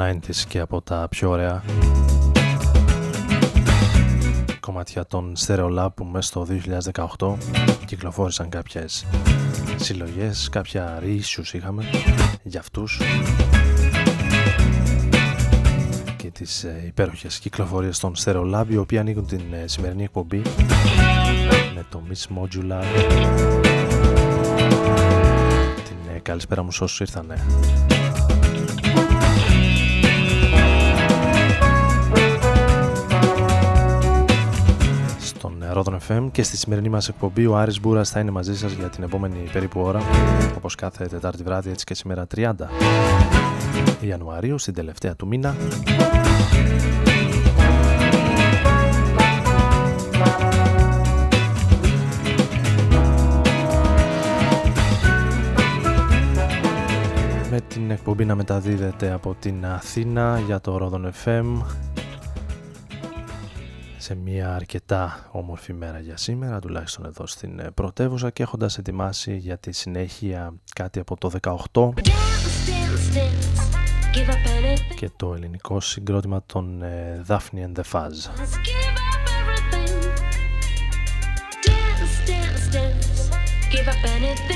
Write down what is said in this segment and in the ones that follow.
90's και από τα πιο ωραία κομμάτια των Stereolab που μέσα στο 2018 κυκλοφόρησαν κάποιες συλλογές, κάποια reissues είχαμε για αυτούς και τις ε, υπέροχες κυκλοφορίες των Stereolab οι οποίοι ανοίγουν την ε, σημερινή εκπομπή με το Miss Modular την ε, καλησπέρα μου σε όσους ήρθανε Ρόδον FM και στη σημερινή μας εκπομπή ο Άρης Μπούρας θα είναι μαζί σας για την επόμενη περίπου ώρα όπως κάθε Τετάρτη βράδυ έτσι και σήμερα 30 Ιανουαρίου στην τελευταία του μήνα. Με την εκπομπή να μεταδίδεται από την Αθήνα για το Ρόδον FM σε μια αρκετά όμορφη μέρα για σήμερα, τουλάχιστον εδώ στην ε, πρωτεύουσα και έχοντας ετοιμάσει για τη συνέχεια κάτι από το 18 και το ελληνικό συγκρότημα των ε, Daphne and the Fuzz. Give up anything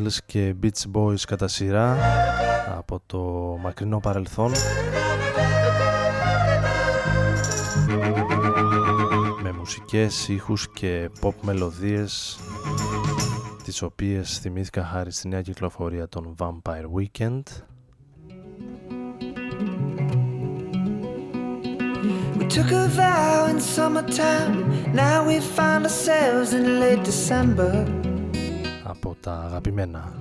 Beatles και Beach Boys κατά σειρά από το μακρινό παρελθόν. Με μουσικές, ήχους και pop μελωδίες τις οποίες θυμήθηκα χάρη στη νέα κυκλοφορία των Vampire Weekend. We took a vow in summertime. Now we find ourselves in late December. από τα αγαπημένα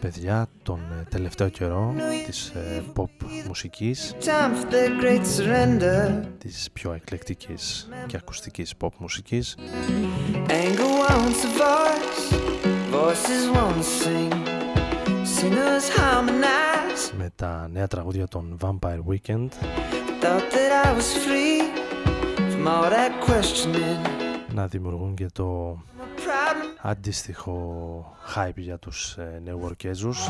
παιδιά τον ε, τελευταίο καιρό της ε, pop μουσικής της πιο εκλεκτικής και ακουστικής pop μουσικής. Με τα νέα τραγούδια των Vampire Weekend. Να δημιουργούν και το αντίστοιχο hype για τους ε, Νεουορκέζους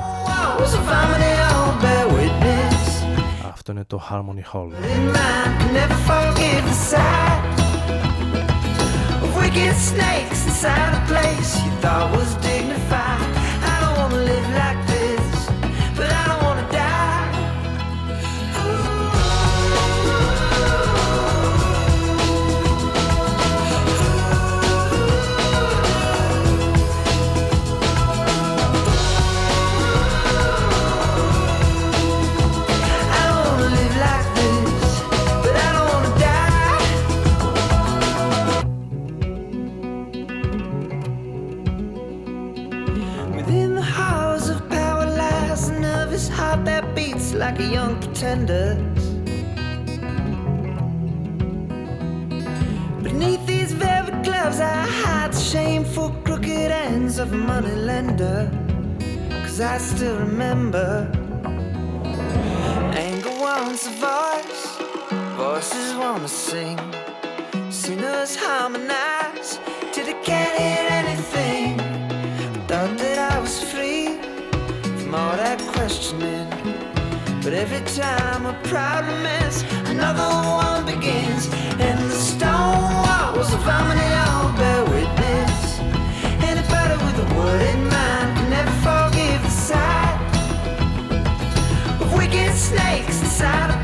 Αυτό είναι το Harmony Hall Wicked snakes inside a place you thought was dignified like a young pretender. Beneath these velvet gloves, I hide the shameful crooked ends of a money lender. Cause I still remember anger wants a voice, voices wanna sing, sinners harmonize till they can't hear anything. Thought that I was free from all that questioning. But every time a problem ends, another one begins. And the stone walls of harmony all bear witness. Anybody with a word in mind can never forgive the sight of wicked snakes inside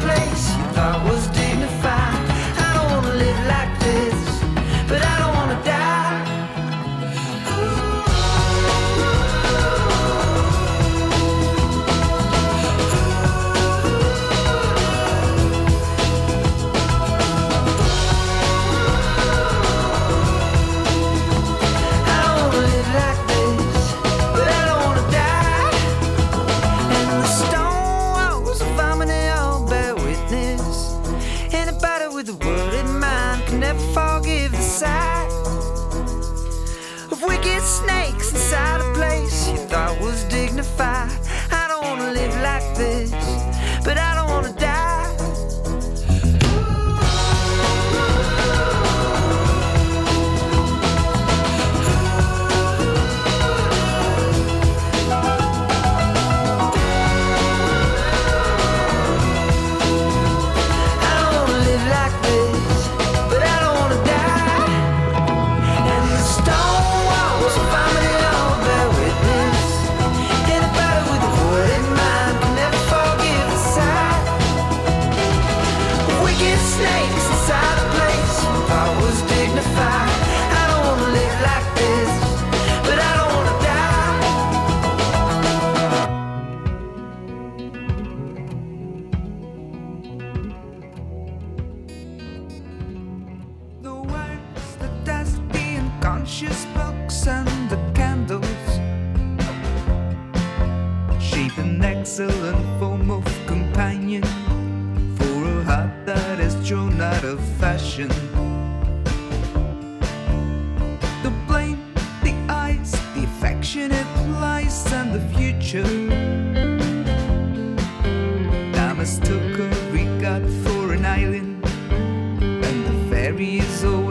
So.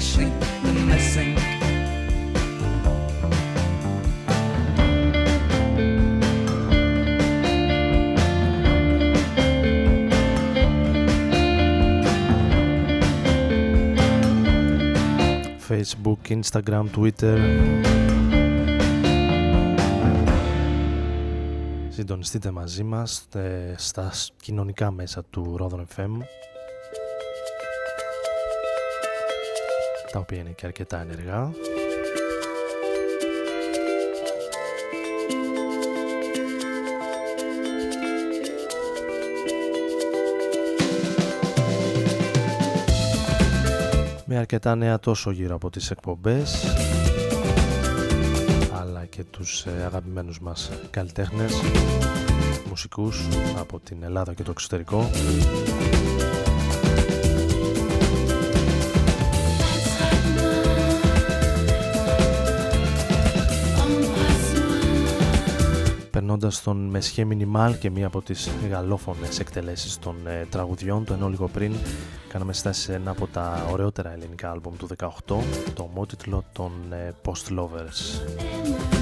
especially. Facebook, Instagram, Twitter. Συντονιστείτε μαζί μας στα κοινωνικά μέσα του Rodon FM. τα οποία είναι και αρκετά ενεργά. με αρκετά νέα τόσο γύρω από τις εκπομπές αλλά και τους ε, αγαπημένους μας καλλιτέχνες μουσικούς από την Ελλάδα και το εξωτερικό φιλοξενώντας τον Μεσχέ Μινιμάλ και μία από τις γαλλόφωνες εκτελέσεις των ε, τραγουδιών του ενώ λίγο πριν κάναμε στάση σε ένα από τα ωραιότερα ελληνικά άλμπουμ του 18 το ομότιτλο των ε, Post Lovers.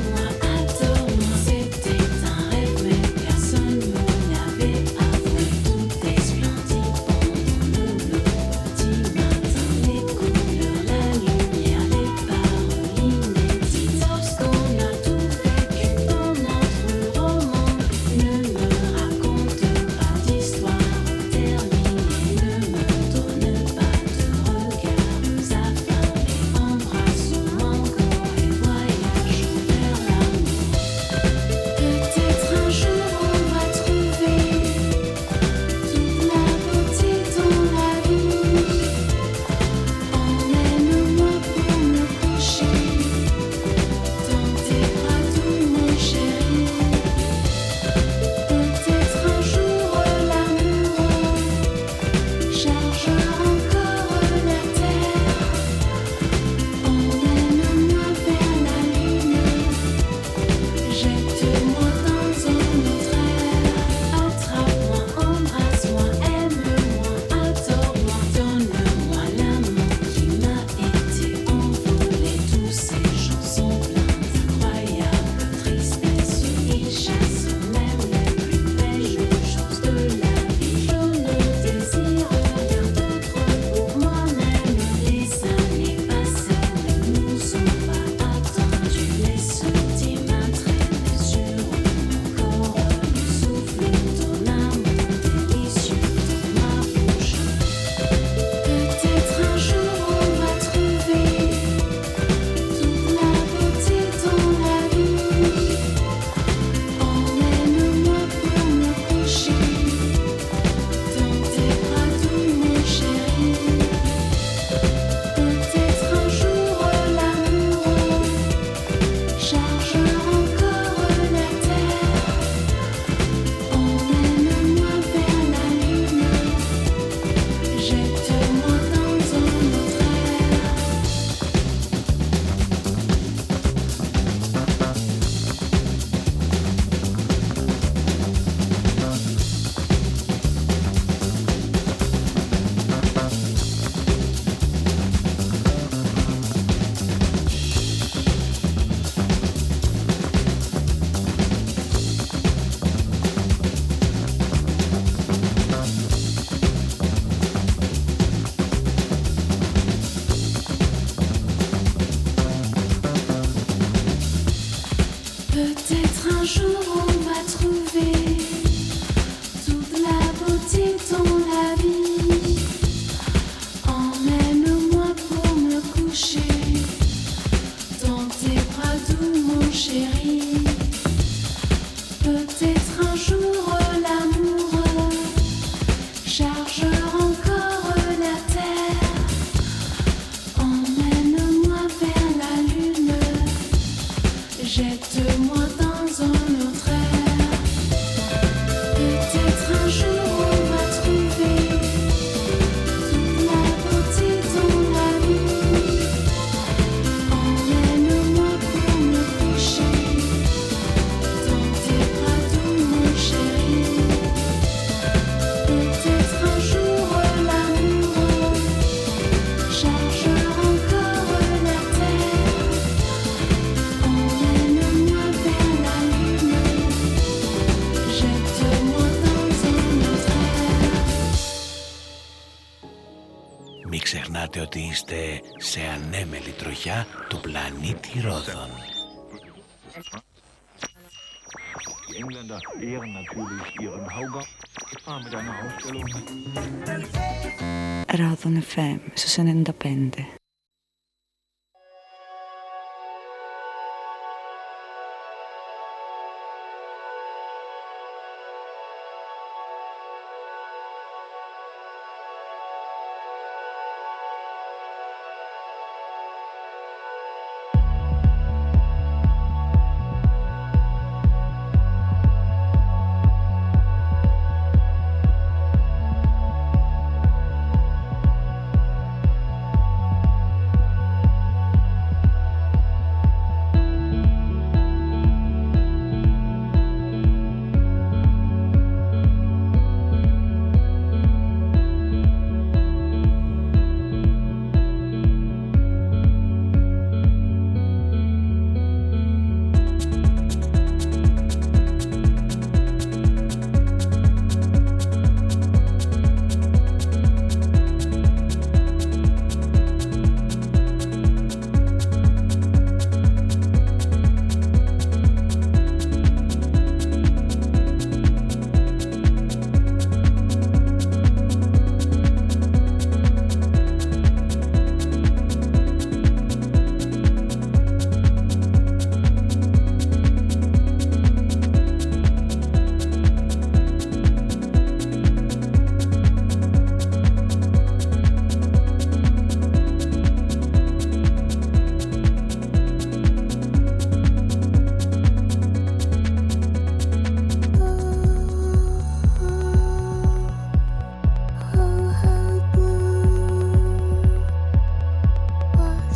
Ερώτηνε φέμ, σε 75.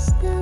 still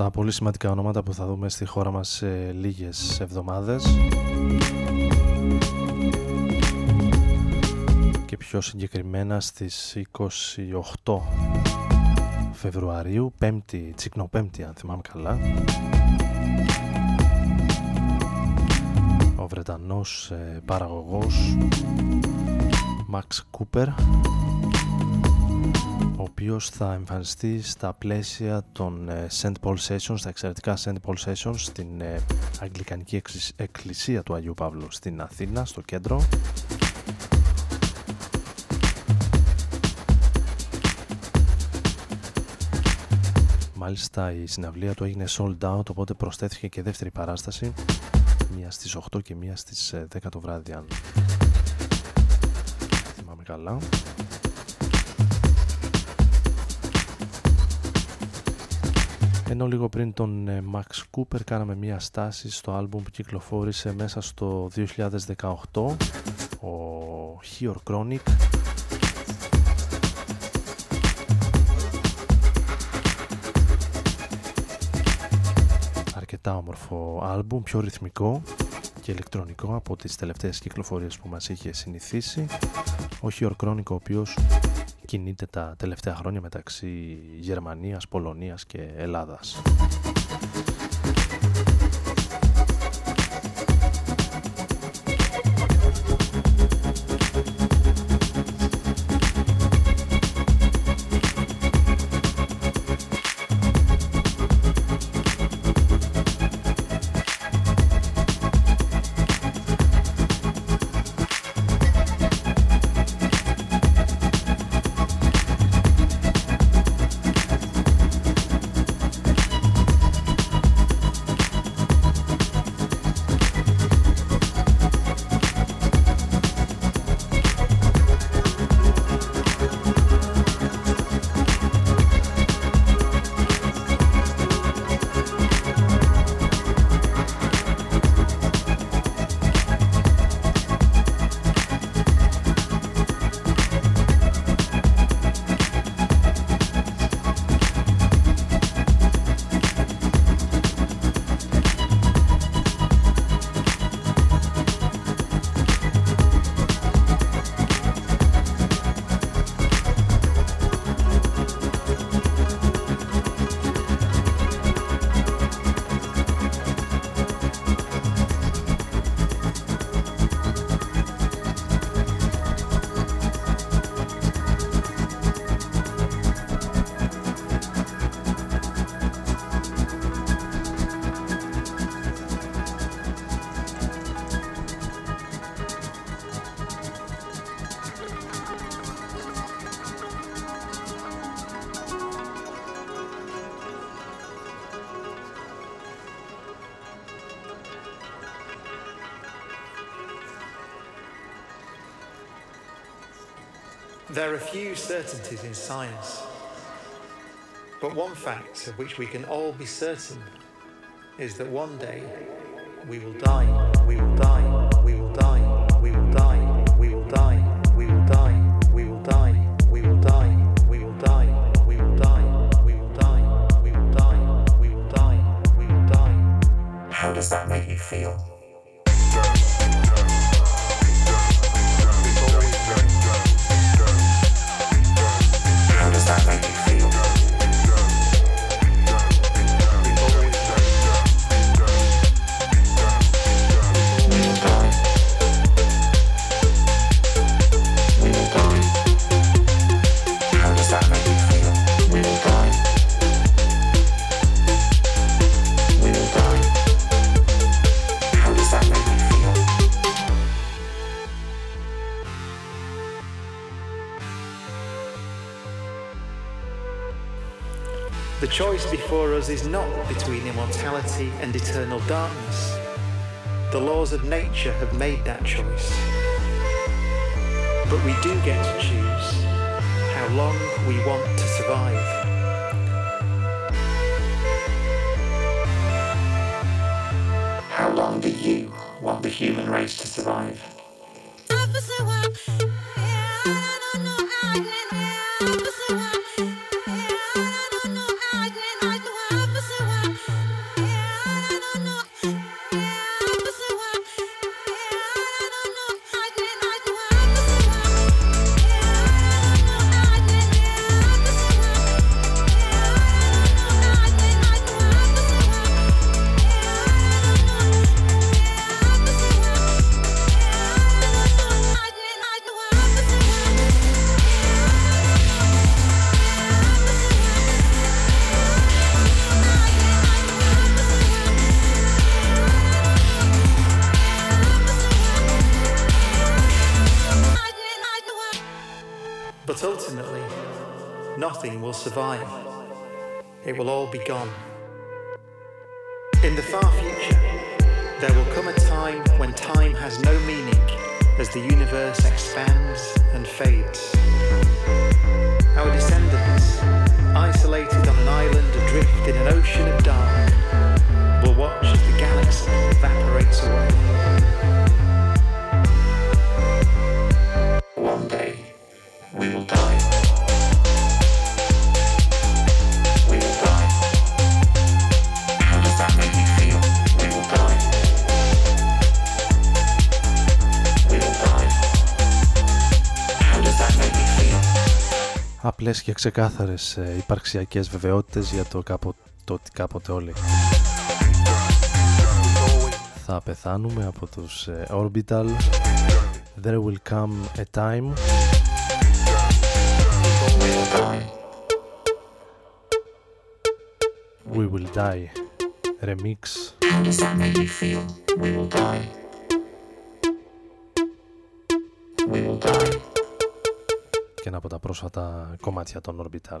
τα πολύ σημαντικά ονόματα που θα δούμε στη χώρα μας σε λίγες εβδομάδες. Και πιο συγκεκριμένα στις 28 Φεβρουαρίου, πέμπτη, τσικνοπέμπτη αν θυμάμαι καλά. Ο Βρετανός ε, παραγωγός Max Cooper ο οποίος θα εμφανιστεί στα πλαίσια των ε, St. Paul Sessions, στα εξαιρετικά St. Paul Sessions στην ε, Αγγλικανική Εκκλησία του Αγίου Παύλου στην Αθήνα, στο κέντρο. Μάλιστα η συναυλία του έγινε sold out, οπότε προσθέθηκε και δεύτερη παράσταση, μία στις 8 και μία στις 10 ε, το βράδυ, αν θυμάμαι καλά. Ενώ λίγο πριν τον ε, Max Cooper κάναμε μία στάση στο άλμπουμ που κυκλοφόρησε μέσα στο 2018 ο Hior Chronic. Αρκετά όμορφο άλμπουμ, πιο ρυθμικό και ηλεκτρονικό από τις τελευταίες κυκλοφορίες που μας είχε συνηθίσει. Ο Hior Chronic ο οποίος κινείται τα τελευταία χρόνια μεταξύ Γερμανίας, Πολωνίας και Ελλάδας. Few certainties in science, but one fact of which we can all be certain is that one day we will die, we will die, we will die, we will die, we will die, between immortality and eternal darkness. The laws of nature have made that choice. But we do get to choose how long we want to survive. How long do you want the human race to survive? Be gone. In the far future, there will come a time when time has no meaning as the universe expands and fades. Our descendants, isolated on an island adrift in an ocean of dark, will watch as the galaxy evaporates away. και ξεκάθαρες ε, υπαρξιακές βεβαιότητες για το ότι κάποτε όλοι θα πεθάνουμε από τους ε, Orbital. There will come a time. We will die. Remixed και ένα από τα πρόσφατα κομμάτια των Orbital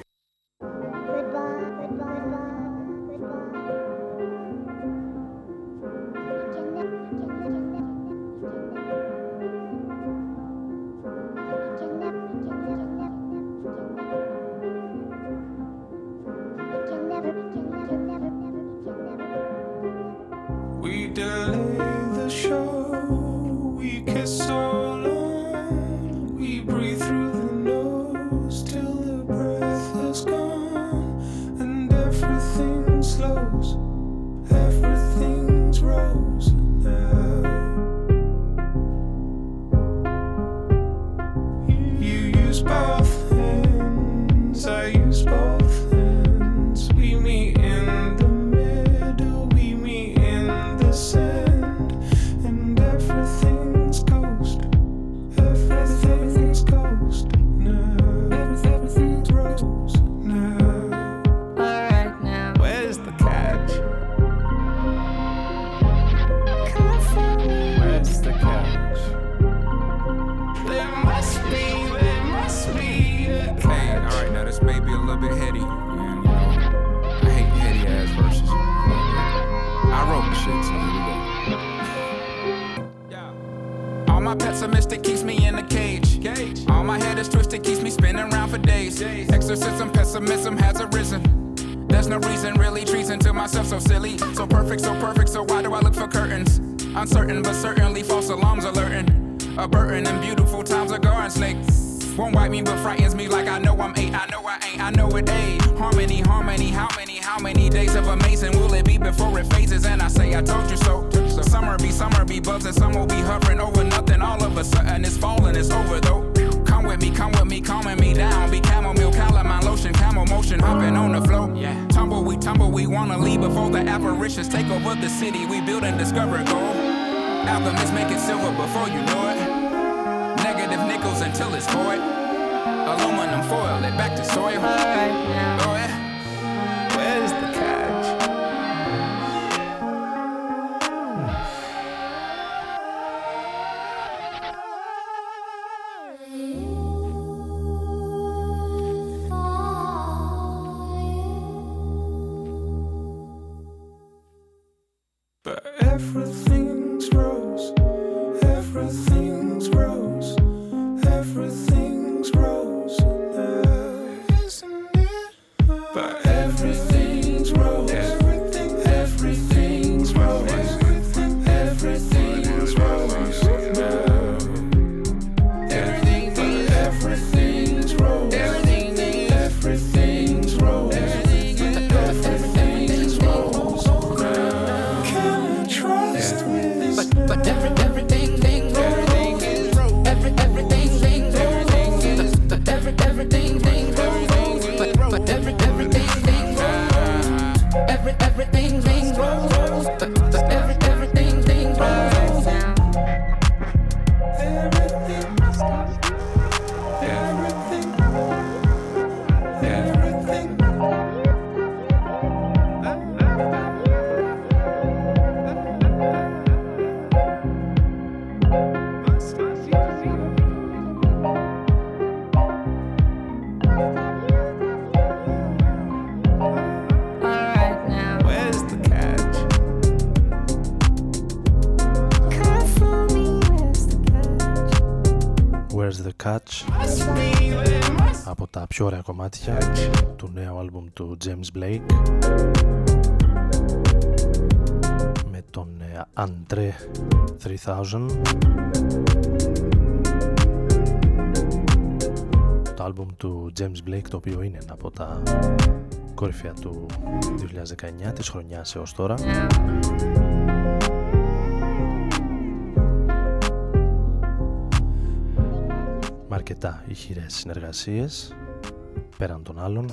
Snake. Won't wipe me, but frightens me like I know I'm eight. I know I ain't, I know it ain't. Harmony, harmony, how many, how many days of amazing will it be before it phases? And I say, I told you so. Summer be, summer be bugs, and some will be hovering over nothing. All of a sudden, it's falling, it's over though. Come with me, come with me, calming me down. Be chamomile, calamine lotion, camel motion, hopping on the flow. Yeah. Tumble, we tumble, we wanna leave before the apparitions take over the city. We build and discover gold. Alchemists make it silver before you know it. Until it's void. Aluminum foil it back to soil. Alright now. Oh yeah. Where's the κομμάτια του νέου άλμπουμ του James Blake με τον ε, Andre 3000 το άλμπουμ του James Blake το οποίο είναι ένα από τα κορυφαία του 2019 της χρονιάς έως τώρα. Με αρκετά ηχηρές συνεργασίες πέραν των άλλων.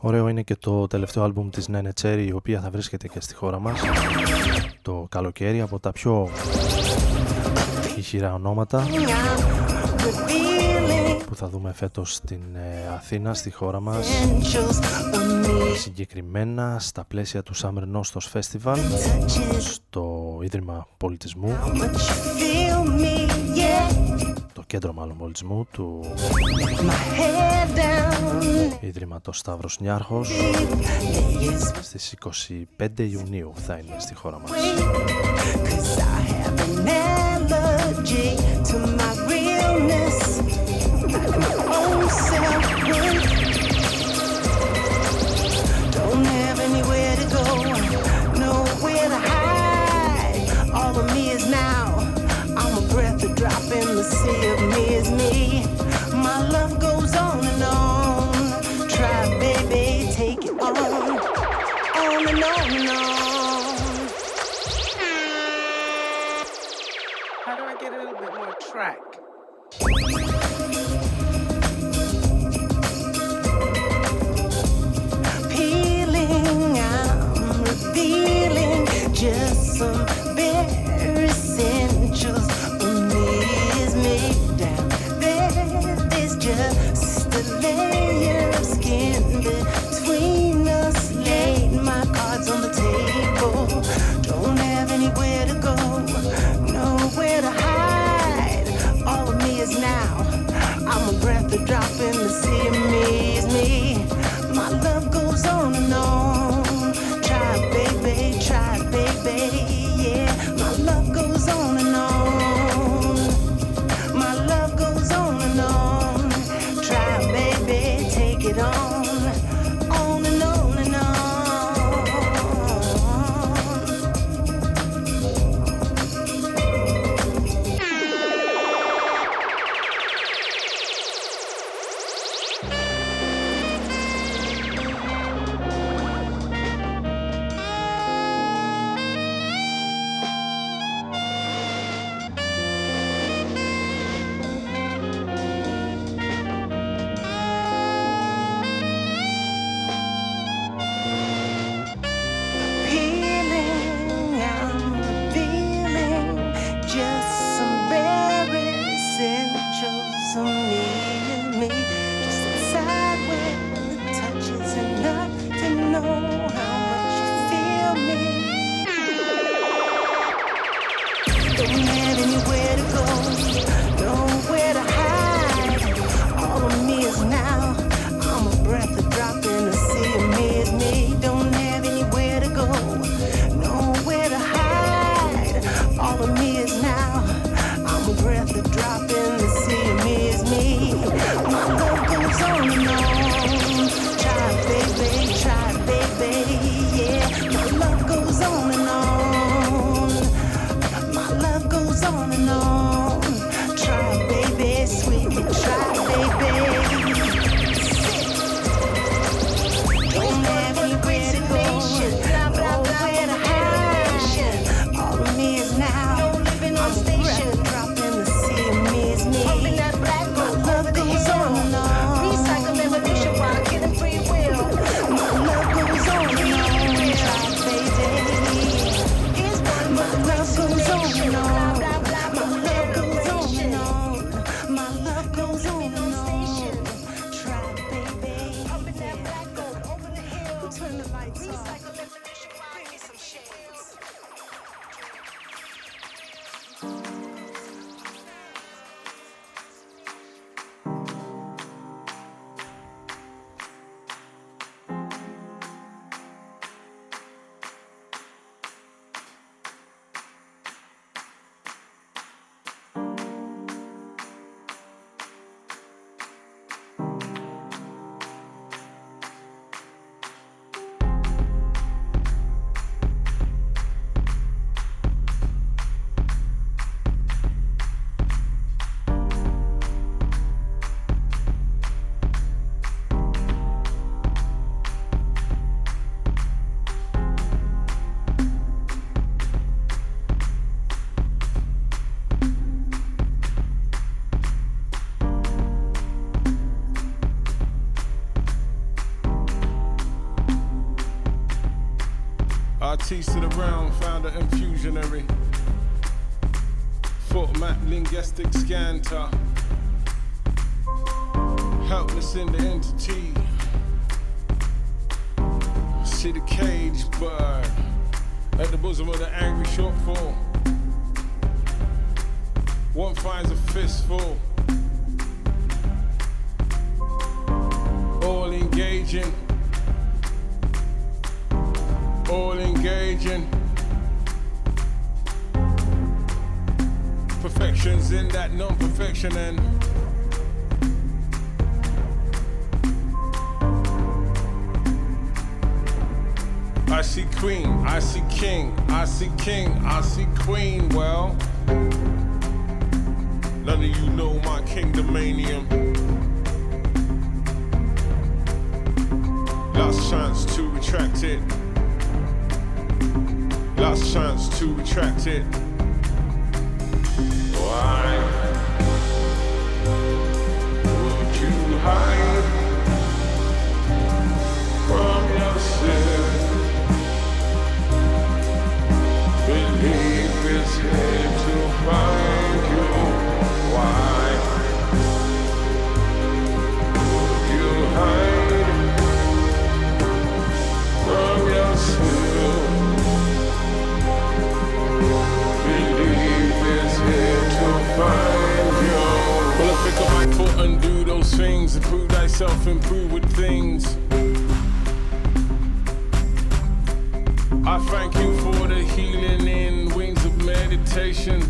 Ωραίο είναι και το τελευταίο άλμπουμ της Nene Cherry η οποία θα βρίσκεται και στη χώρα μας το καλοκαίρι από τα πιο ηχηρά ονόματα. Που θα δούμε φέτος στην ε, Αθήνα, στη χώρα μας. Συγκεκριμένα στα πλαίσια του Summer Nostos Festival στο Ίδρυμα Πολιτισμού. Το κέντρο μάλλον πολιτισμού του Ίδρυματος Σταύρος Νιάρχος. Στις 25 Ιουνίου θα είναι στη χώρα μας Oh, Don't have anywhere to go, nowhere to hide. All of me is now. I'm a breath, a drop in the sea of me is me. My love track? peeling, I'm revealing just some I'm a breath, a drop in the sea. Is me. My love goes on and on. Baptiste of the realm, founder and fusionary. Foot map linguistic scanter. Helpless in the entity. See the cage bird at the bosom of the angry shortfall. One finds a fistful. Know my kingdomanium. Last chance to retract it. Last chance to retract it. Why would you hide things, improve thyself, improve with things. I thank you for the healing in wings of meditation.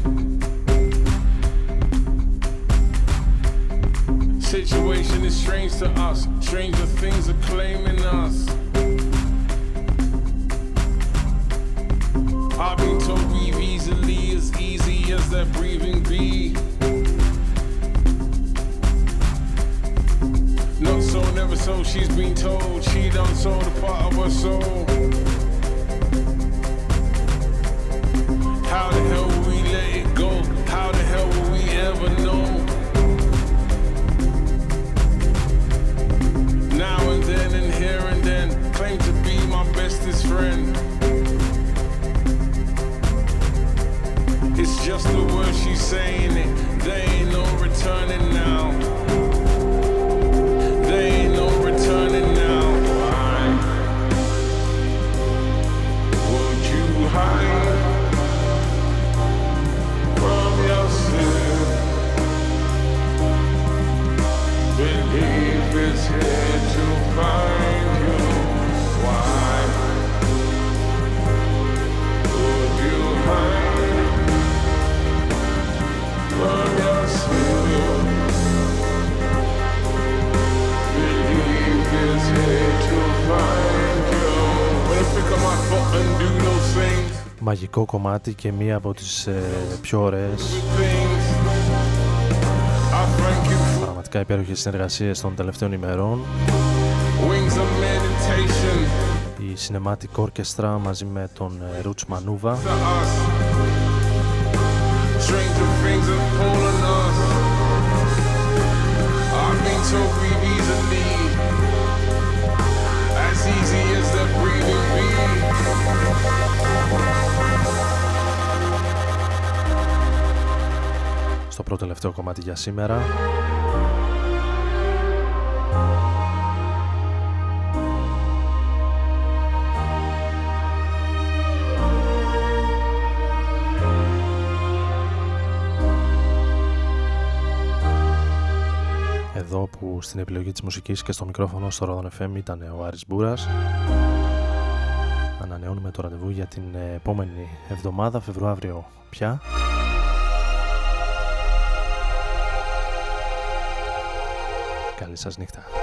Situation is strange to us, stranger things are claiming us. I've been told breathe easily, as easy as that breathing be. So, never so, she's been told she done so the part of her soul. How the hell will we let it go? How the hell will we ever know? Now and then and here and then, claim to be my bestest friend. It's just the word she's saying it. There ain't no returning now. Μαγικό κομμάτι και μία από τις ε, πιο ωραίες πραγματικά υπέροχες συνεργασίες των τελευταίων ημερών Wings of meditation η Cinematic Orchestra μαζί με τον ε, Roots Manuva to us. Stranger things are pulling us. I've been so στο πρώτο τελευταίο κομμάτι για σήμερα. Εδώ που στην επιλογή της μουσικής και στο μικρόφωνο στο Rodon FM ήταν ο Άρης Μπούρας. Ανανεώνουμε το ραντεβού για την επόμενη εβδομάδα, Φεβρουάριο πια Καλή σας νύχτα.